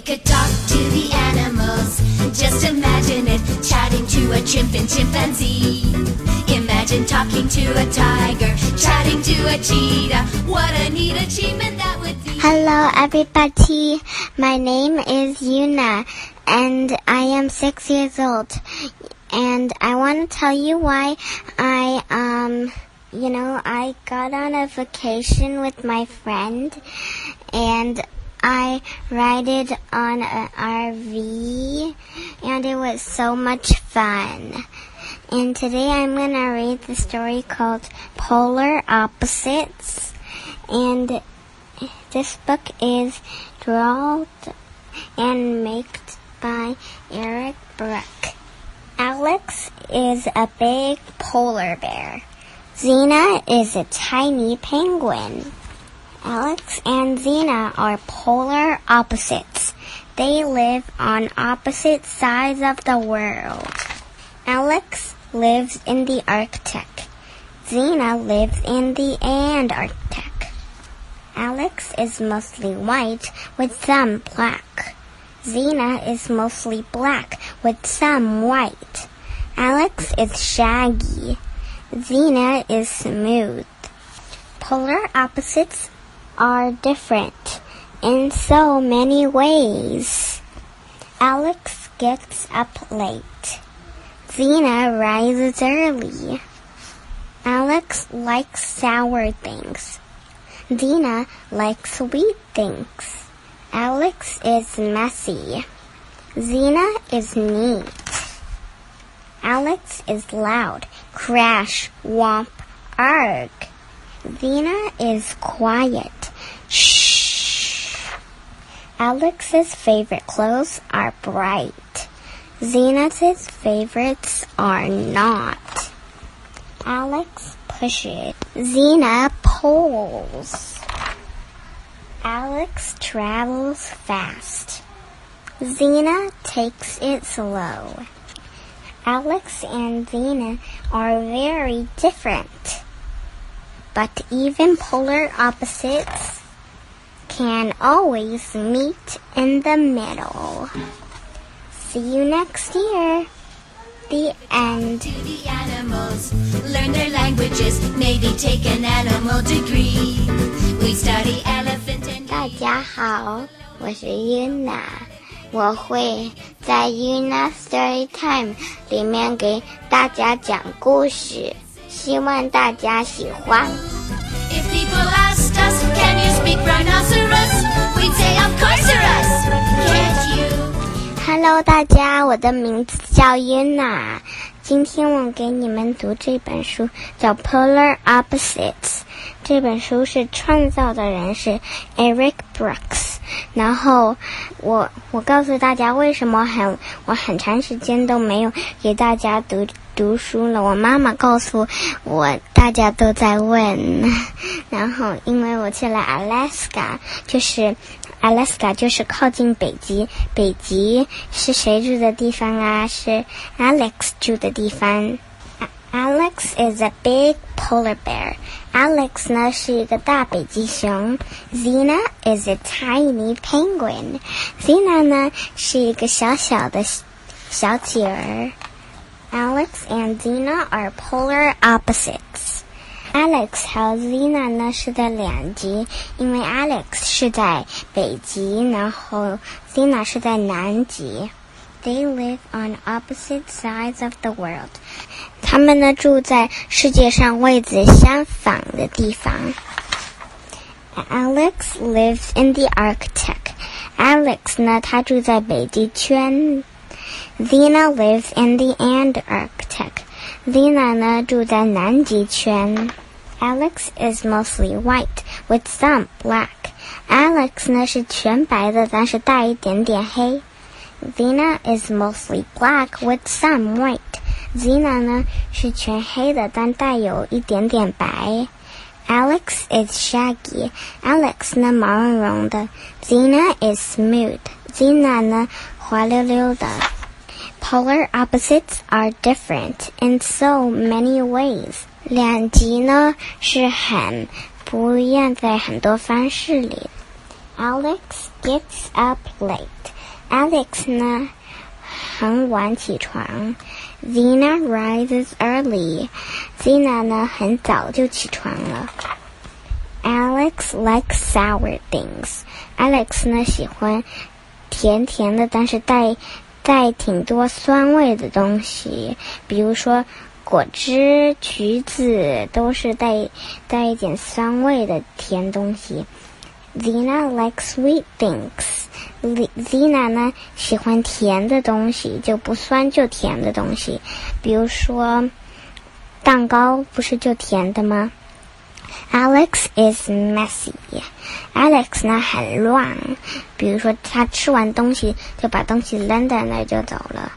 could talk to the animals. Just imagine it, chatting to a chimp and chimpanzee. Imagine talking to a tiger, chatting to a cheetah. What a neat achievement that would be. Hello, everybody. My name is Yuna, and I am six years old. And I want to tell you why I, um, you know, I got on a vacation with my friend, and I rided on an RV, and it was so much fun. And today I'm going to read the story called Polar Opposites. And this book is drawn and made by Erik Brook. Alex is a big polar bear. Xena is a tiny penguin. Alex and Xena are polar opposites. They live on opposite sides of the world. Alex lives in the Arctic. Xena lives in the Antarctic. Alex is mostly white with some black. Xena is mostly black with some white. Alex is shaggy. Xena is smooth. Polar opposites are different in so many ways. Alex gets up late. Xena rises early. Alex likes sour things. Xena likes sweet things. Alex is messy. Xena is neat. Alex is loud. Crash, womp, arg. Xena is quiet. Alex's favorite clothes are bright. Xena's favorites are not. Alex pushes. Xena pulls. Alex travels fast. Xena takes it slow. Alex and Xena are very different. But even polar opposites can always meet in the middle. See you next year. The end. To the animals, learn their languages, maybe take an animal degree. We study elephant and 大家好，我是 Yuna，我会在 Yuna Story Time 里面给大家讲故事，希望大家喜欢。 Big rhinoceros, we'd say, of course, you're us. Can't you? Hello，大家，我的名字叫 Yuna。今天我给你们读这本书，叫《Polar Opposites》。这本书是创造的人是 Eric Brooks。然后我我告诉大家为什么很我很长时间都没有给大家读读书了。我妈妈告诉我，大家都在问。然后因为我去了 Alaska，就是 Alaska 就是靠近北极，北极是谁住的地方啊？是 Alex 住的地方。Alex is a big polar bear. Alex 呢是一个大北极熊。Xena is a tiny penguin. Xena Alex and Xena are polar opposites. Alex 和 Xena 呢是在两极，因为 Alex 是在北极，然后 Xena 是在南极。they live on opposite sides of the world. 他们呢住在世界上位置相反的地方。Alex lives in the Arctic. Alex 呢，他住在北极圈。Xena lives in the Antarctic. Xena 呢住在南极圈。Alex is mostly white with some black. Alex 呢是全白的，但是带一点点黑。Xena is mostly black with some white。Xena 呢是全黑的，但带有一点点白。Alex is shaggy. Alex 呢毛茸茸的。Xena is smooth. Xena 呢滑溜溜的。Polar opposites are different in so many ways. 两极呢是很不一样，在很多方式里。Alex gets up late. Alex 呢，很晚起床。Zena rises early. Zena 呢，很早就起床了。Alex likes sour things. Alex 呢，喜欢甜甜的，但是带带挺多酸味的东西，比如说果汁、橘子，都是带带一点酸味的甜东西。Zena likes sweet things. Zena 呢喜欢甜的东西，就不酸就甜的东西，比如说蛋糕不是就甜的吗？Alex is messy. Alex 呢很乱，比如说他吃完东西就把东西扔在那儿就走了。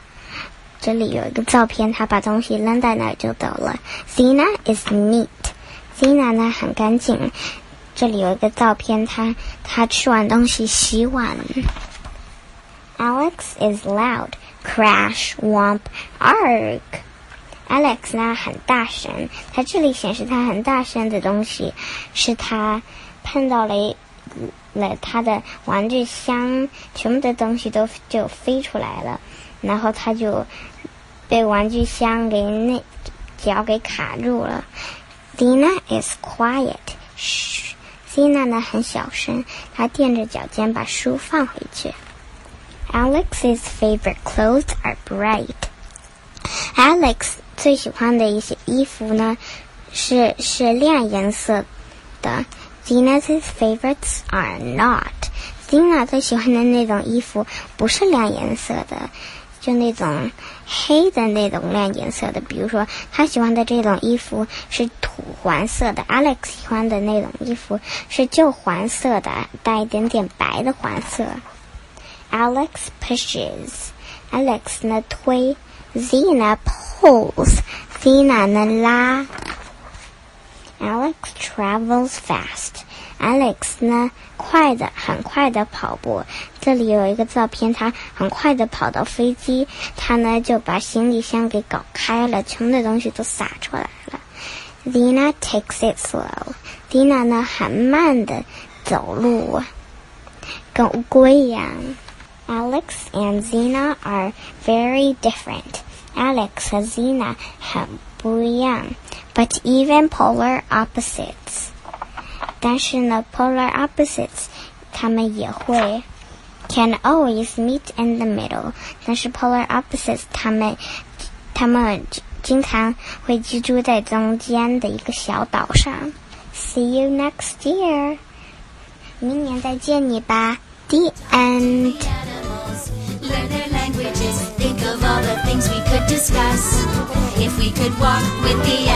这里有一个照片，他把东西扔在那儿就走了。Zina is neat，Zina 呢很干净。这里有一个照片，他他吃完东西洗碗。Alex is loud. Crash, womp, arg. Alex 呢很大声，他这里显示他很大声的东西是他碰到了了他的玩具箱，全部的东西都就飞出来了，然后他就被玩具箱给那脚给卡住了。Dina is quiet. Shh. Zina 呢很小声，她垫着脚尖把书放回去。Alex's favorite clothes are bright. Alex 最喜欢的一些衣服呢，是是亮颜色的。Zina's favorites are not. Zina 最喜欢的那种衣服不是亮颜色的，就那种黑的那种亮颜色的。比如说，他喜欢的这种衣服是土黄色的，Alex 喜欢的那种衣服是旧黄色的，带一点点白的黄色。Alex pushes. Alex 呢推，Zena pulls. Zena 呢拉。Alex travels fast. Alex 呢，快的，很快的跑步。这里有一个照片，他很快的跑到飞机，他呢就把行李箱给搞开了，全部的东西都洒出来了。Dina takes it slow. Dina 呢，很慢的走路，跟乌龟一样。Alex and Xena are very different. Alex 和 Xena 很不一样，but even polar opposites. 但是呢，polar opposites 他们也会 can always meet in the middle. 但是 polar opposites 他们他们经常会居住在中间的一个小岛上。See you next year. 明年再见你吧。The end. learn their languages, think of all the things we could discuss. If we could walk with the animals.